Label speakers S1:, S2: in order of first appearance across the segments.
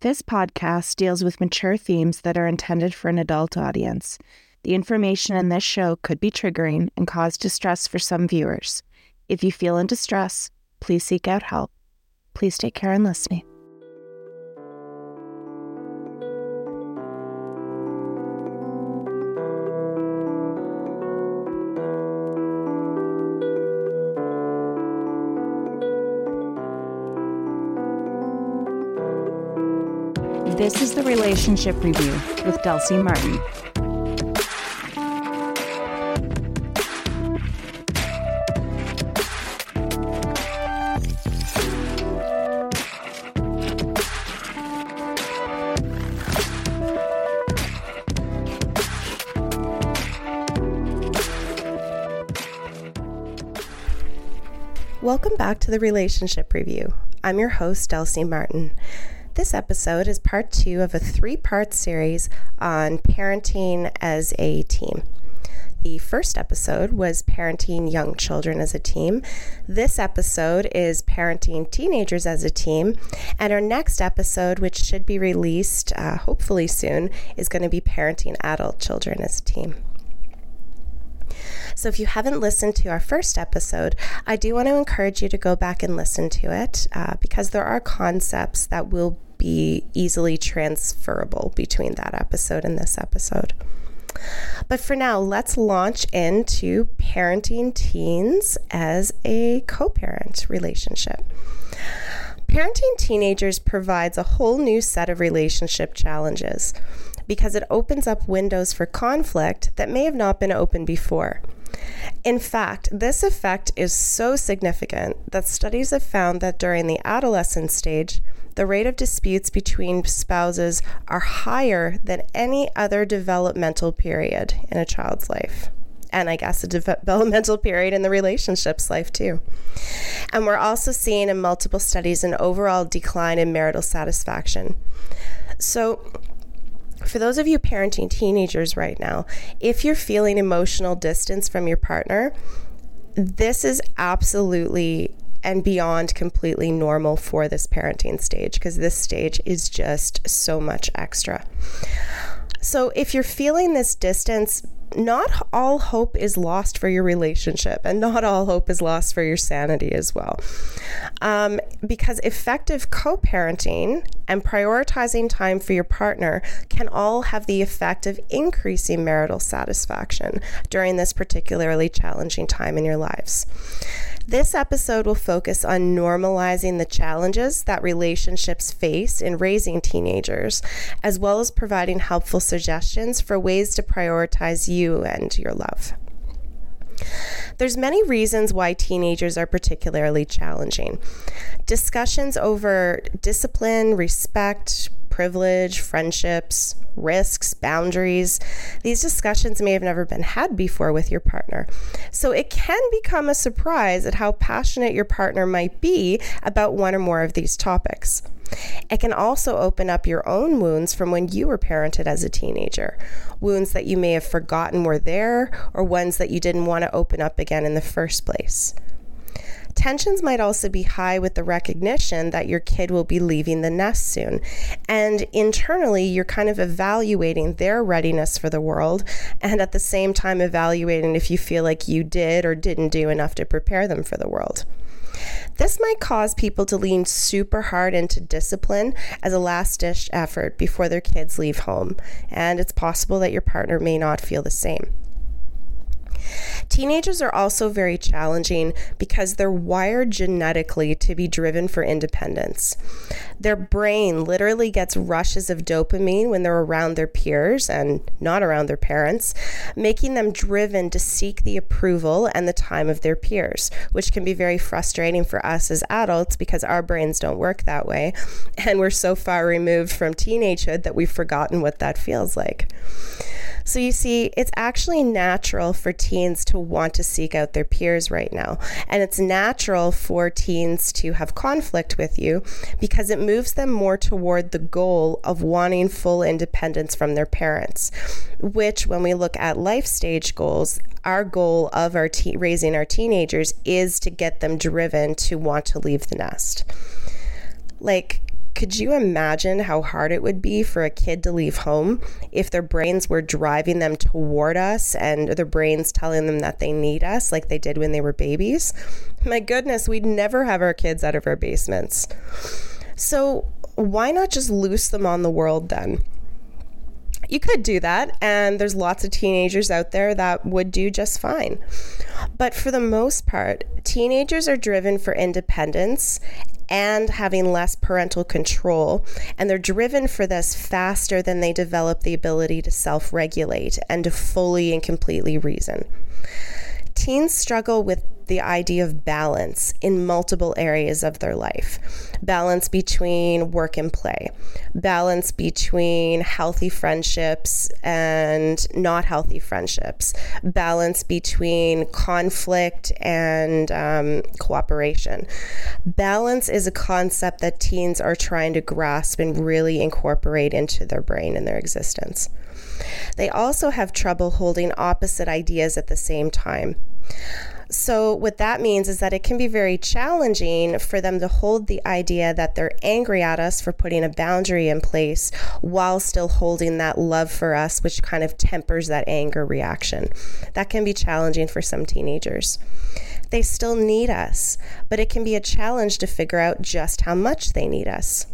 S1: This podcast deals with mature themes that are intended for an adult audience. The information in this show could be triggering and cause distress for some viewers. If you feel in distress, please seek out help. Please take care and listening. This is the Relationship Review with Delcy Martin.
S2: Welcome back to the Relationship Review. I'm your host, Delcy Martin. This episode is part two of a three part series on parenting as a team. The first episode was parenting young children as a team. This episode is parenting teenagers as a team. And our next episode, which should be released uh, hopefully soon, is going to be parenting adult children as a team. So if you haven't listened to our first episode, I do want to encourage you to go back and listen to it uh, because there are concepts that will be easily transferable between that episode and this episode. But for now, let's launch into parenting teens as a co parent relationship. Parenting teenagers provides a whole new set of relationship challenges because it opens up windows for conflict that may have not been open before. In fact, this effect is so significant that studies have found that during the adolescent stage, the rate of disputes between spouses are higher than any other developmental period in a child's life. And I guess a developmental period in the relationship's life, too. And we're also seeing in multiple studies an overall decline in marital satisfaction. So, for those of you parenting teenagers right now, if you're feeling emotional distance from your partner, this is absolutely and beyond completely normal for this parenting stage because this stage is just so much extra. So, if you're feeling this distance, not all hope is lost for your relationship, and not all hope is lost for your sanity as well. Um, because effective co parenting and prioritizing time for your partner can all have the effect of increasing marital satisfaction during this particularly challenging time in your lives. This episode will focus on normalizing the challenges that relationships face in raising teenagers, as well as providing helpful suggestions for ways to prioritize you and your love. There's many reasons why teenagers are particularly challenging. Discussions over discipline, respect, privilege, friendships, risks, boundaries. These discussions may have never been had before with your partner. So it can become a surprise at how passionate your partner might be about one or more of these topics. It can also open up your own wounds from when you were parented as a teenager. Wounds that you may have forgotten were there, or ones that you didn't want to open up again in the first place. Tensions might also be high with the recognition that your kid will be leaving the nest soon. And internally, you're kind of evaluating their readiness for the world and at the same time evaluating if you feel like you did or didn't do enough to prepare them for the world. This might cause people to lean super hard into discipline as a last ditch effort before their kids leave home, and it's possible that your partner may not feel the same. Teenagers are also very challenging because they're wired genetically to be driven for independence. Their brain literally gets rushes of dopamine when they're around their peers and not around their parents, making them driven to seek the approval and the time of their peers, which can be very frustrating for us as adults because our brains don't work that way. And we're so far removed from teenagehood that we've forgotten what that feels like. So you see, it's actually natural for teens to want to seek out their peers right now. And it's natural for teens to have conflict with you because it moves them more toward the goal of wanting full independence from their parents, which, when we look at life stage goals, our goal of our te- raising our teenagers is to get them driven to want to leave the nest. Like, could you imagine how hard it would be for a kid to leave home if their brains were driving them toward us and their brains telling them that they need us like they did when they were babies? My goodness, we'd never have our kids out of our basements. So, why not just loose them on the world then? You could do that, and there's lots of teenagers out there that would do just fine. But for the most part, teenagers are driven for independence and having less parental control. And they're driven for this faster than they develop the ability to self regulate and to fully and completely reason. Teens struggle with the idea of balance in multiple areas of their life balance between work and play, balance between healthy friendships and not healthy friendships, balance between conflict and um, cooperation. Balance is a concept that teens are trying to grasp and really incorporate into their brain and their existence. They also have trouble holding opposite ideas at the same time. So, what that means is that it can be very challenging for them to hold the idea that they're angry at us for putting a boundary in place while still holding that love for us, which kind of tempers that anger reaction. That can be challenging for some teenagers. They still need us, but it can be a challenge to figure out just how much they need us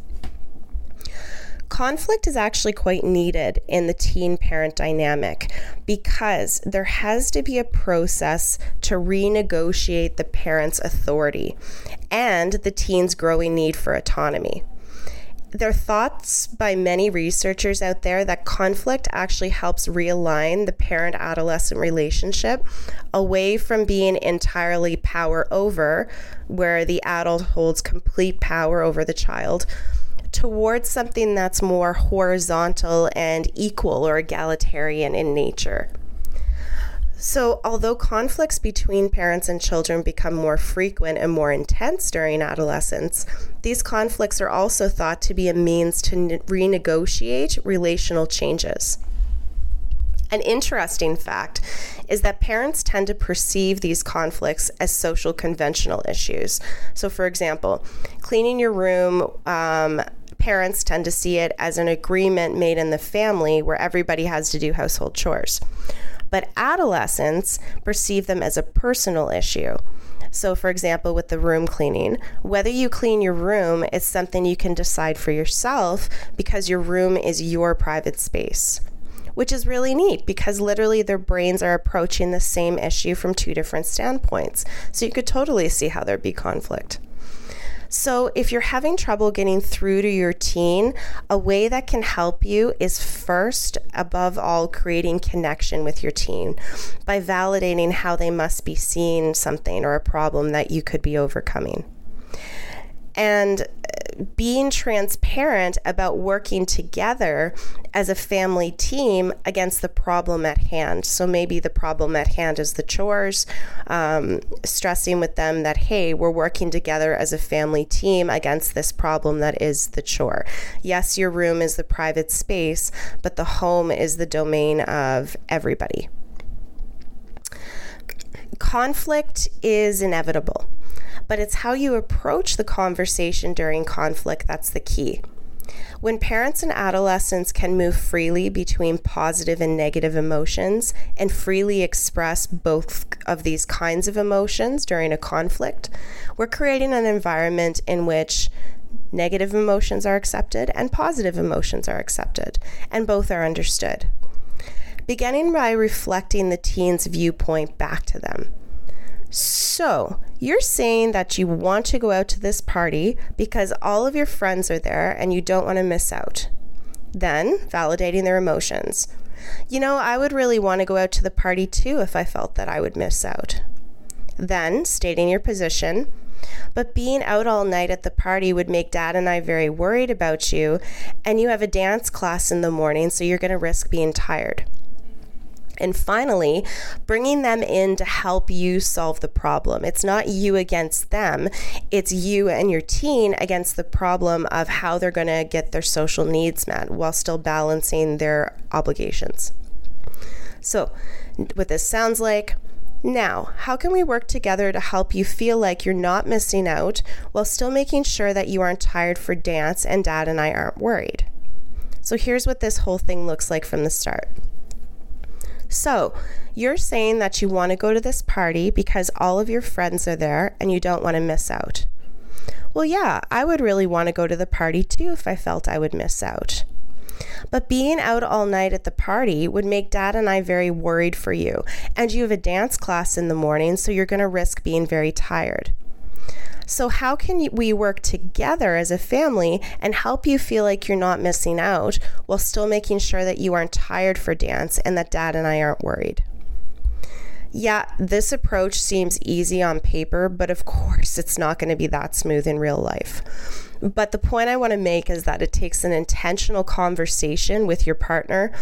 S2: conflict is actually quite needed in the teen parent dynamic because there has to be a process to renegotiate the parent's authority and the teen's growing need for autonomy. There are thoughts by many researchers out there that conflict actually helps realign the parent adolescent relationship away from being entirely power over, where the adult holds complete power over the child, towards something that's more horizontal and equal or egalitarian in nature. So, although conflicts between parents and children become more frequent and more intense during adolescence, these conflicts are also thought to be a means to ne- renegotiate relational changes. An interesting fact is that parents tend to perceive these conflicts as social conventional issues. So, for example, cleaning your room um, parents tend to see it as an agreement made in the family where everybody has to do household chores. But adolescents perceive them as a personal issue. So, for example, with the room cleaning, whether you clean your room is something you can decide for yourself because your room is your private space. Which is really neat because literally their brains are approaching the same issue from two different standpoints. So you could totally see how there'd be conflict. So, if you're having trouble getting through to your teen, a way that can help you is first, above all, creating connection with your teen by validating how they must be seeing something or a problem that you could be overcoming. And being transparent about working together as a family team against the problem at hand. So maybe the problem at hand is the chores, um, stressing with them that, hey, we're working together as a family team against this problem that is the chore. Yes, your room is the private space, but the home is the domain of everybody. Conflict is inevitable but it's how you approach the conversation during conflict that's the key. When parents and adolescents can move freely between positive and negative emotions and freely express both of these kinds of emotions during a conflict, we're creating an environment in which negative emotions are accepted and positive emotions are accepted, and both are understood. Beginning by reflecting the teen's viewpoint back to them. So, you're saying that you want to go out to this party because all of your friends are there and you don't want to miss out. Then, validating their emotions. You know, I would really want to go out to the party too if I felt that I would miss out. Then, stating your position. But being out all night at the party would make dad and I very worried about you, and you have a dance class in the morning, so you're going to risk being tired. And finally, bringing them in to help you solve the problem. It's not you against them, it's you and your teen against the problem of how they're going to get their social needs met while still balancing their obligations. So, what this sounds like Now, how can we work together to help you feel like you're not missing out while still making sure that you aren't tired for dance and dad and I aren't worried? So, here's what this whole thing looks like from the start. So, you're saying that you want to go to this party because all of your friends are there and you don't want to miss out. Well, yeah, I would really want to go to the party too if I felt I would miss out. But being out all night at the party would make dad and I very worried for you. And you have a dance class in the morning, so you're going to risk being very tired. So, how can we work together as a family and help you feel like you're not missing out while still making sure that you aren't tired for dance and that dad and I aren't worried? Yeah, this approach seems easy on paper, but of course, it's not going to be that smooth in real life. But the point I want to make is that it takes an intentional conversation with your partner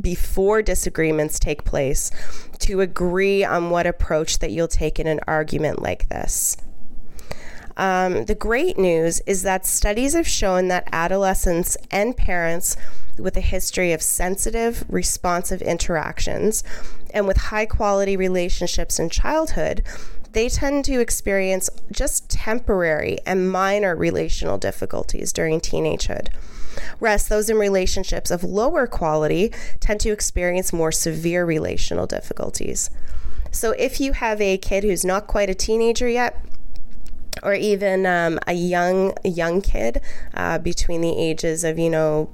S2: before disagreements take place to agree on what approach that you'll take in an argument like this. Um, the great news is that studies have shown that adolescents and parents with a history of sensitive, responsive interactions and with high quality relationships in childhood they tend to experience just temporary and minor relational difficulties during teenagehood. Whereas those in relationships of lower quality tend to experience more severe relational difficulties. So if you have a kid who's not quite a teenager yet, or even um, a young young kid uh, between the ages of you know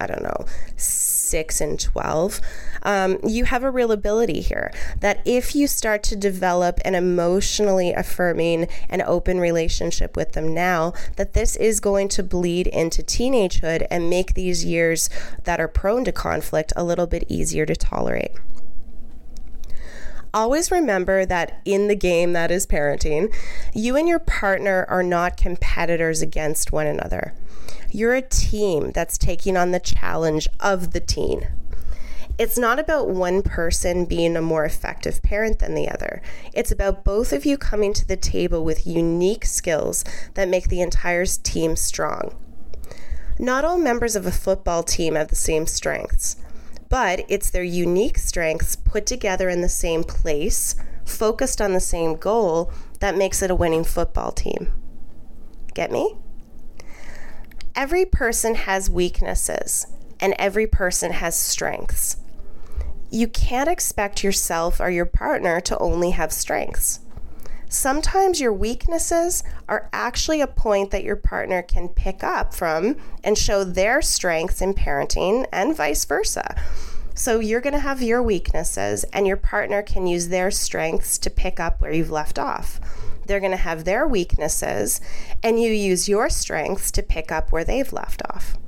S2: I don't know, six and 12, um, you have a real ability here that if you start to develop an emotionally affirming and open relationship with them now, that this is going to bleed into teenagehood and make these years that are prone to conflict a little bit easier to tolerate always remember that in the game that is parenting, you and your partner are not competitors against one another. You're a team that's taking on the challenge of the teen. It's not about one person being a more effective parent than the other. It's about both of you coming to the table with unique skills that make the entire team strong. Not all members of a football team have the same strengths, but it's their unique strengths put together in the same place, focused on the same goal, that makes it a winning football team. Get me? every person has weaknesses and every person has strengths. You can't expect yourself or your partner to only have strengths. Sometimes your weaknesses are actually a point that your partner can pick up from and show their strengths in parenting and vice versa. So you're going to have your weaknesses, and your partner can use their strengths to pick up where you've left off. They're going to have their weaknesses, and you use your strengths to pick up where they've left off.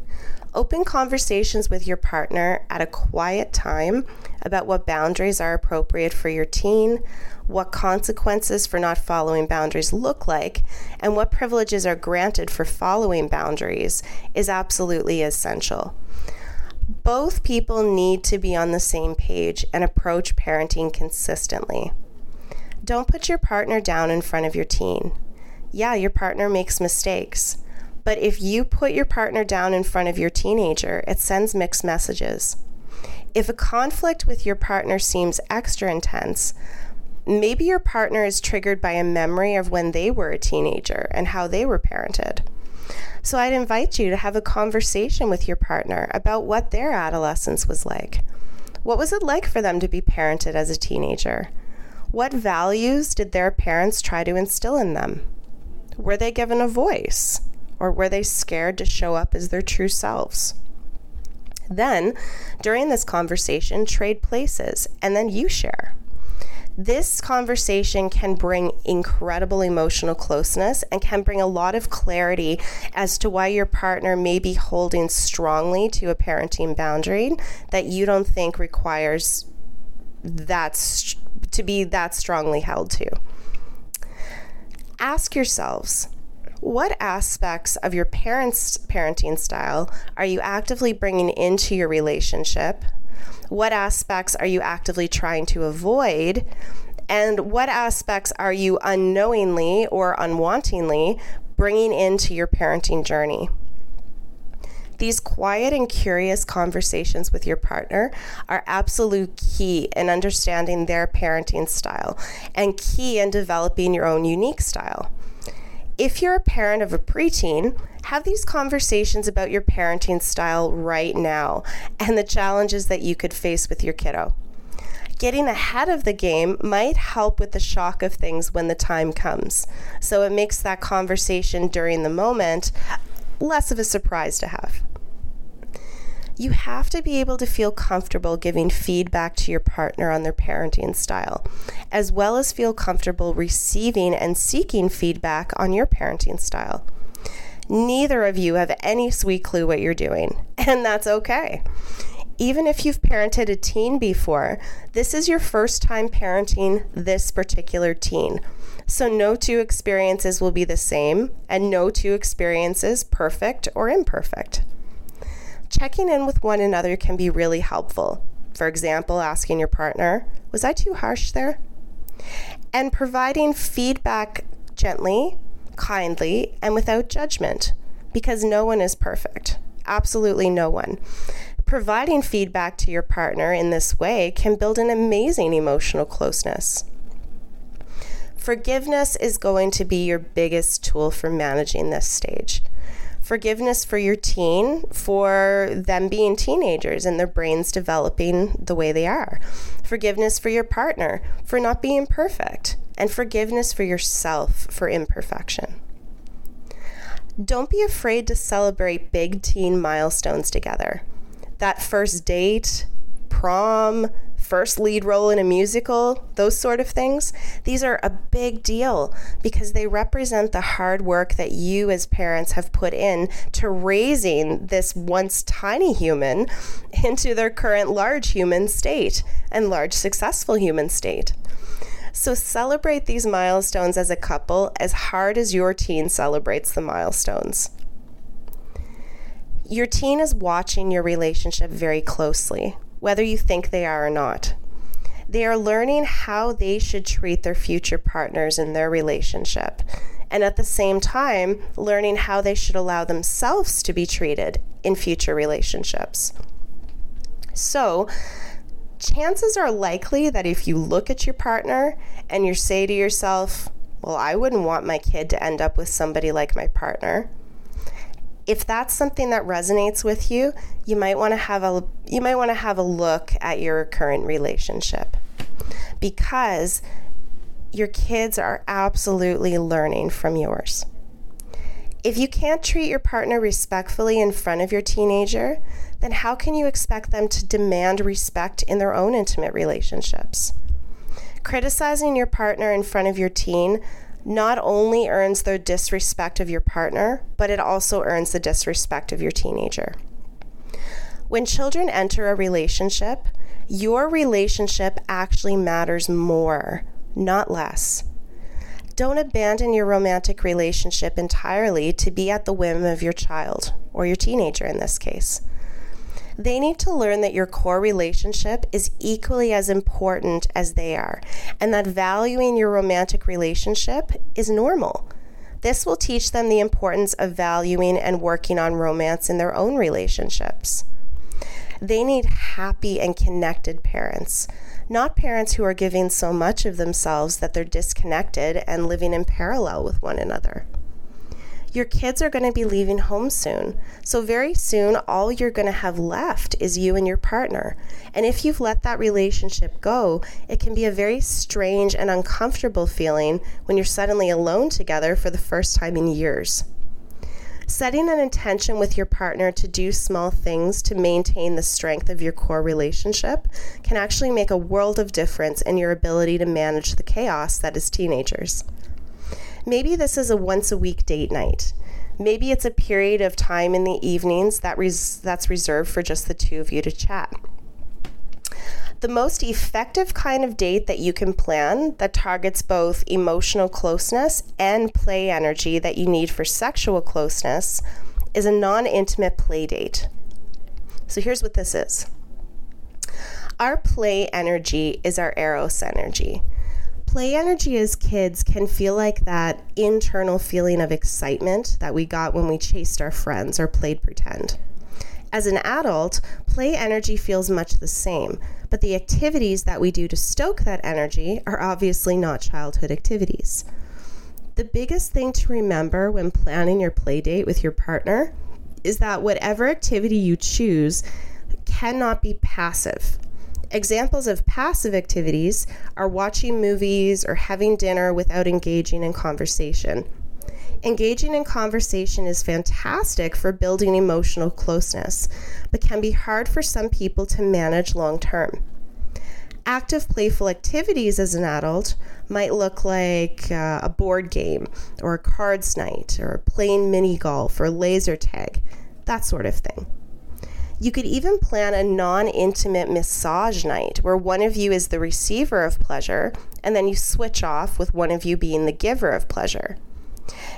S2: Open conversations with your partner at a quiet time about what boundaries are appropriate for your teen, what consequences for not following boundaries look like, and what privileges are granted for following boundaries is absolutely essential. Both people need to be on the same page and approach parenting consistently. Don't put your partner down in front of your teen. Yeah, your partner makes mistakes. But if you put your partner down in front of your teenager, it sends mixed messages. If a conflict with your partner seems extra intense, maybe your partner is triggered by a memory of when they were a teenager and how they were parented. So I'd invite you to have a conversation with your partner about what their adolescence was like. What was it like for them to be parented as a teenager? What values did their parents try to instill in them? Were they given a voice? Or were they scared to show up as their true selves? Then, during this conversation, trade places and then you share. This conversation can bring incredible emotional closeness and can bring a lot of clarity as to why your partner may be holding strongly to a parenting boundary that you don't think requires that to be that strongly held to. Ask yourselves what aspects of your parents' parenting style are you actively bringing into your relationship? What aspects are you actively trying to avoid? And what aspects are you unknowingly or unwantingly bringing into your parenting journey? These quiet and curious conversations with your partner are absolute key in understanding their parenting style and key in developing your own unique style. If you're a parent of a preteen, have these conversations about your parenting style right now and the challenges that you could face with your kiddo. Getting ahead of the game might help with the shock of things when the time comes. So it makes that conversation during the moment less of a surprise to have. You have to be able to feel comfortable giving feedback to your partner on their parenting style, as well as feel comfortable receiving and seeking feedback on your parenting style. Neither of you have any sweet clue what you're doing, and that's okay. Even if you've parented a teen before, this is your first time parenting this particular teen. So, no two experiences will be the same, and no two experiences perfect or imperfect. Checking in with one another can be really helpful. For example, asking your partner, Was I too harsh there? And providing feedback gently, kindly, and without judgment, because no one is perfect. Absolutely no one. Providing feedback to your partner in this way can build an amazing emotional closeness. Forgiveness is going to be your biggest tool for managing this stage. Forgiveness for your teen, for them being teenagers and their brains developing the way they are. Forgiveness for your partner for not being perfect. And forgiveness for yourself for imperfection. Don't be afraid to celebrate big teen milestones together. That first date, prom, first lead role in a musical, those sort of things, these are a big deal because they represent the hard work that you as parents have put in to raising this once tiny human into their current large human state and large successful human state. So celebrate these milestones as a couple as hard as your teen celebrates the milestones. Your teen is watching your relationship very closely whether you think they are or not. They are learning how they should treat their future partners in their relationship, and at the same time, learning how they should allow themselves to be treated in future relationships. So, chances are likely that if you look at your partner and you say to yourself, Well, I wouldn't want my kid to end up with somebody like my partner, if that's something that resonates with you, you might want to have a you might want to have a look at your current relationship. Because your kids are absolutely learning from yours. If you can't treat your partner respectfully in front of your teenager, then how can you expect them to demand respect in their own intimate relationships? Criticizing your partner in front of your teen not only earns the disrespect of your partner, but it also earns the disrespect of your teenager. When children enter a relationship, your relationship actually matters more, not less. Don't abandon your romantic relationship entirely to be at the whim of your child, or your teenager in this case. They need to learn that your core relationship is equally as important as they are, and that valuing your romantic relationship is normal. This will teach them the importance of valuing and working on romance in their own relationships. They need happy and connected parents, not parents who are giving so much of themselves that they're disconnected and living in parallel with one another your kids are going to be leaving home soon. So, very soon, all you're going to have left is you and your partner. And if you've let that relationship go, it can be a very strange and uncomfortable feeling when you're suddenly alone together for the first time in years. Setting an intention with your partner to do small things to maintain the strength of your core relationship can actually make a world of difference in your ability to manage the chaos that is teenagers. Maybe this is a once a week date night. Maybe it's a period of time in the evenings that res- that's reserved for just the two of you to chat. The most effective kind of date that you can plan that targets both emotional closeness and play energy that you need for sexual closeness is a non intimate play date. So here's what this is our play energy is our eros energy play energy as kids can feel like that internal feeling of excitement that we got when we chased our friends or played pretend. As an adult, play energy feels much the same, but the activities that we do to stoke that energy are obviously not childhood activities. The biggest thing to remember when planning your play date with your partner is that whatever activity you choose cannot be passive. Examples of passive activities are watching movies or having dinner without engaging in conversation. Engaging in conversation is fantastic for building emotional closeness, but can be hard for some people to manage long term. Active playful activities as an adult might look like uh, a board game or a cards night or playing mini golf or laser tag, that sort of thing. You could even plan a non intimate massage night where one of you is the receiver of pleasure and then you switch off with one of you being the giver of pleasure.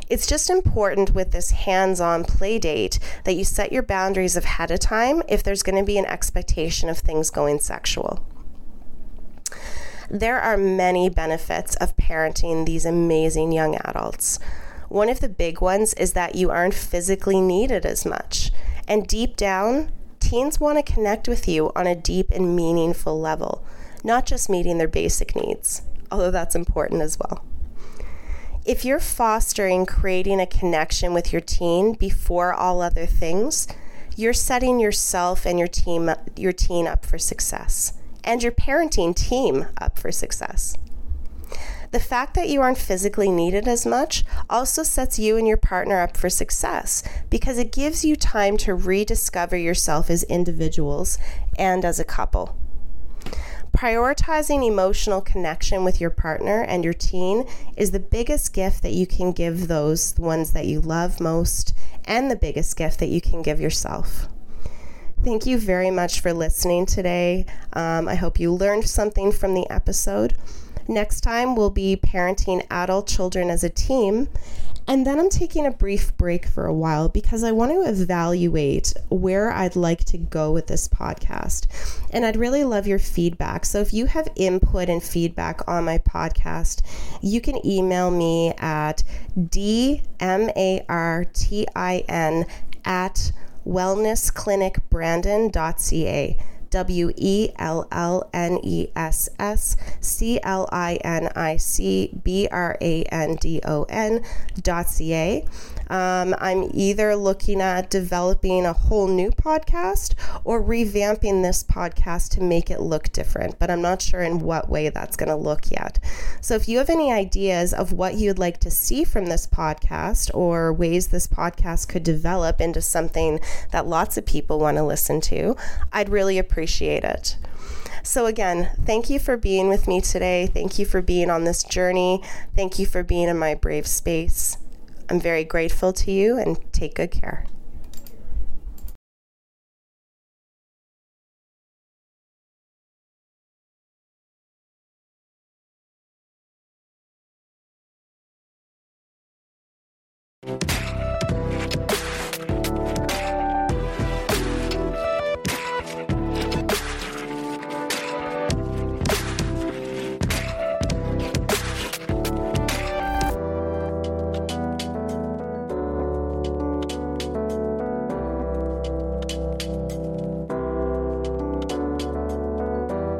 S2: It's just important with this hands on play date that you set your boundaries ahead of time if there's going to be an expectation of things going sexual. There are many benefits of parenting these amazing young adults. One of the big ones is that you aren't physically needed as much. And deep down, teens want to connect with you on a deep and meaningful level, not just meeting their basic needs, although that's important as well. If you're fostering creating a connection with your teen before all other things, you're setting yourself and your team your teen up for success and your parenting team up for success. The fact that you aren't physically needed as much also sets you and your partner up for success because it gives you time to rediscover yourself as individuals and as a couple. Prioritizing emotional connection with your partner and your teen is the biggest gift that you can give those ones that you love most and the biggest gift that you can give yourself. Thank you very much for listening today. Um, I hope you learned something from the episode. Next time, we'll be parenting adult children as a team. And then I'm taking a brief break for a while because I want to evaluate where I'd like to go with this podcast. And I'd really love your feedback. So if you have input and feedback on my podcast, you can email me at dmartin at wellnessclinicbrandon.ca. W E L L N E S S C L I N I C B R A N D O N dot C A. Um, I'm either looking at developing a whole new podcast or revamping this podcast to make it look different, but I'm not sure in what way that's going to look yet. So if you have any ideas of what you'd like to see from this podcast or ways this podcast could develop into something that lots of people want to listen to, I'd really appreciate it. So, again, thank you for being with me today. Thank you for being on this journey. Thank you for being in my brave space. I'm very grateful to you and take good care.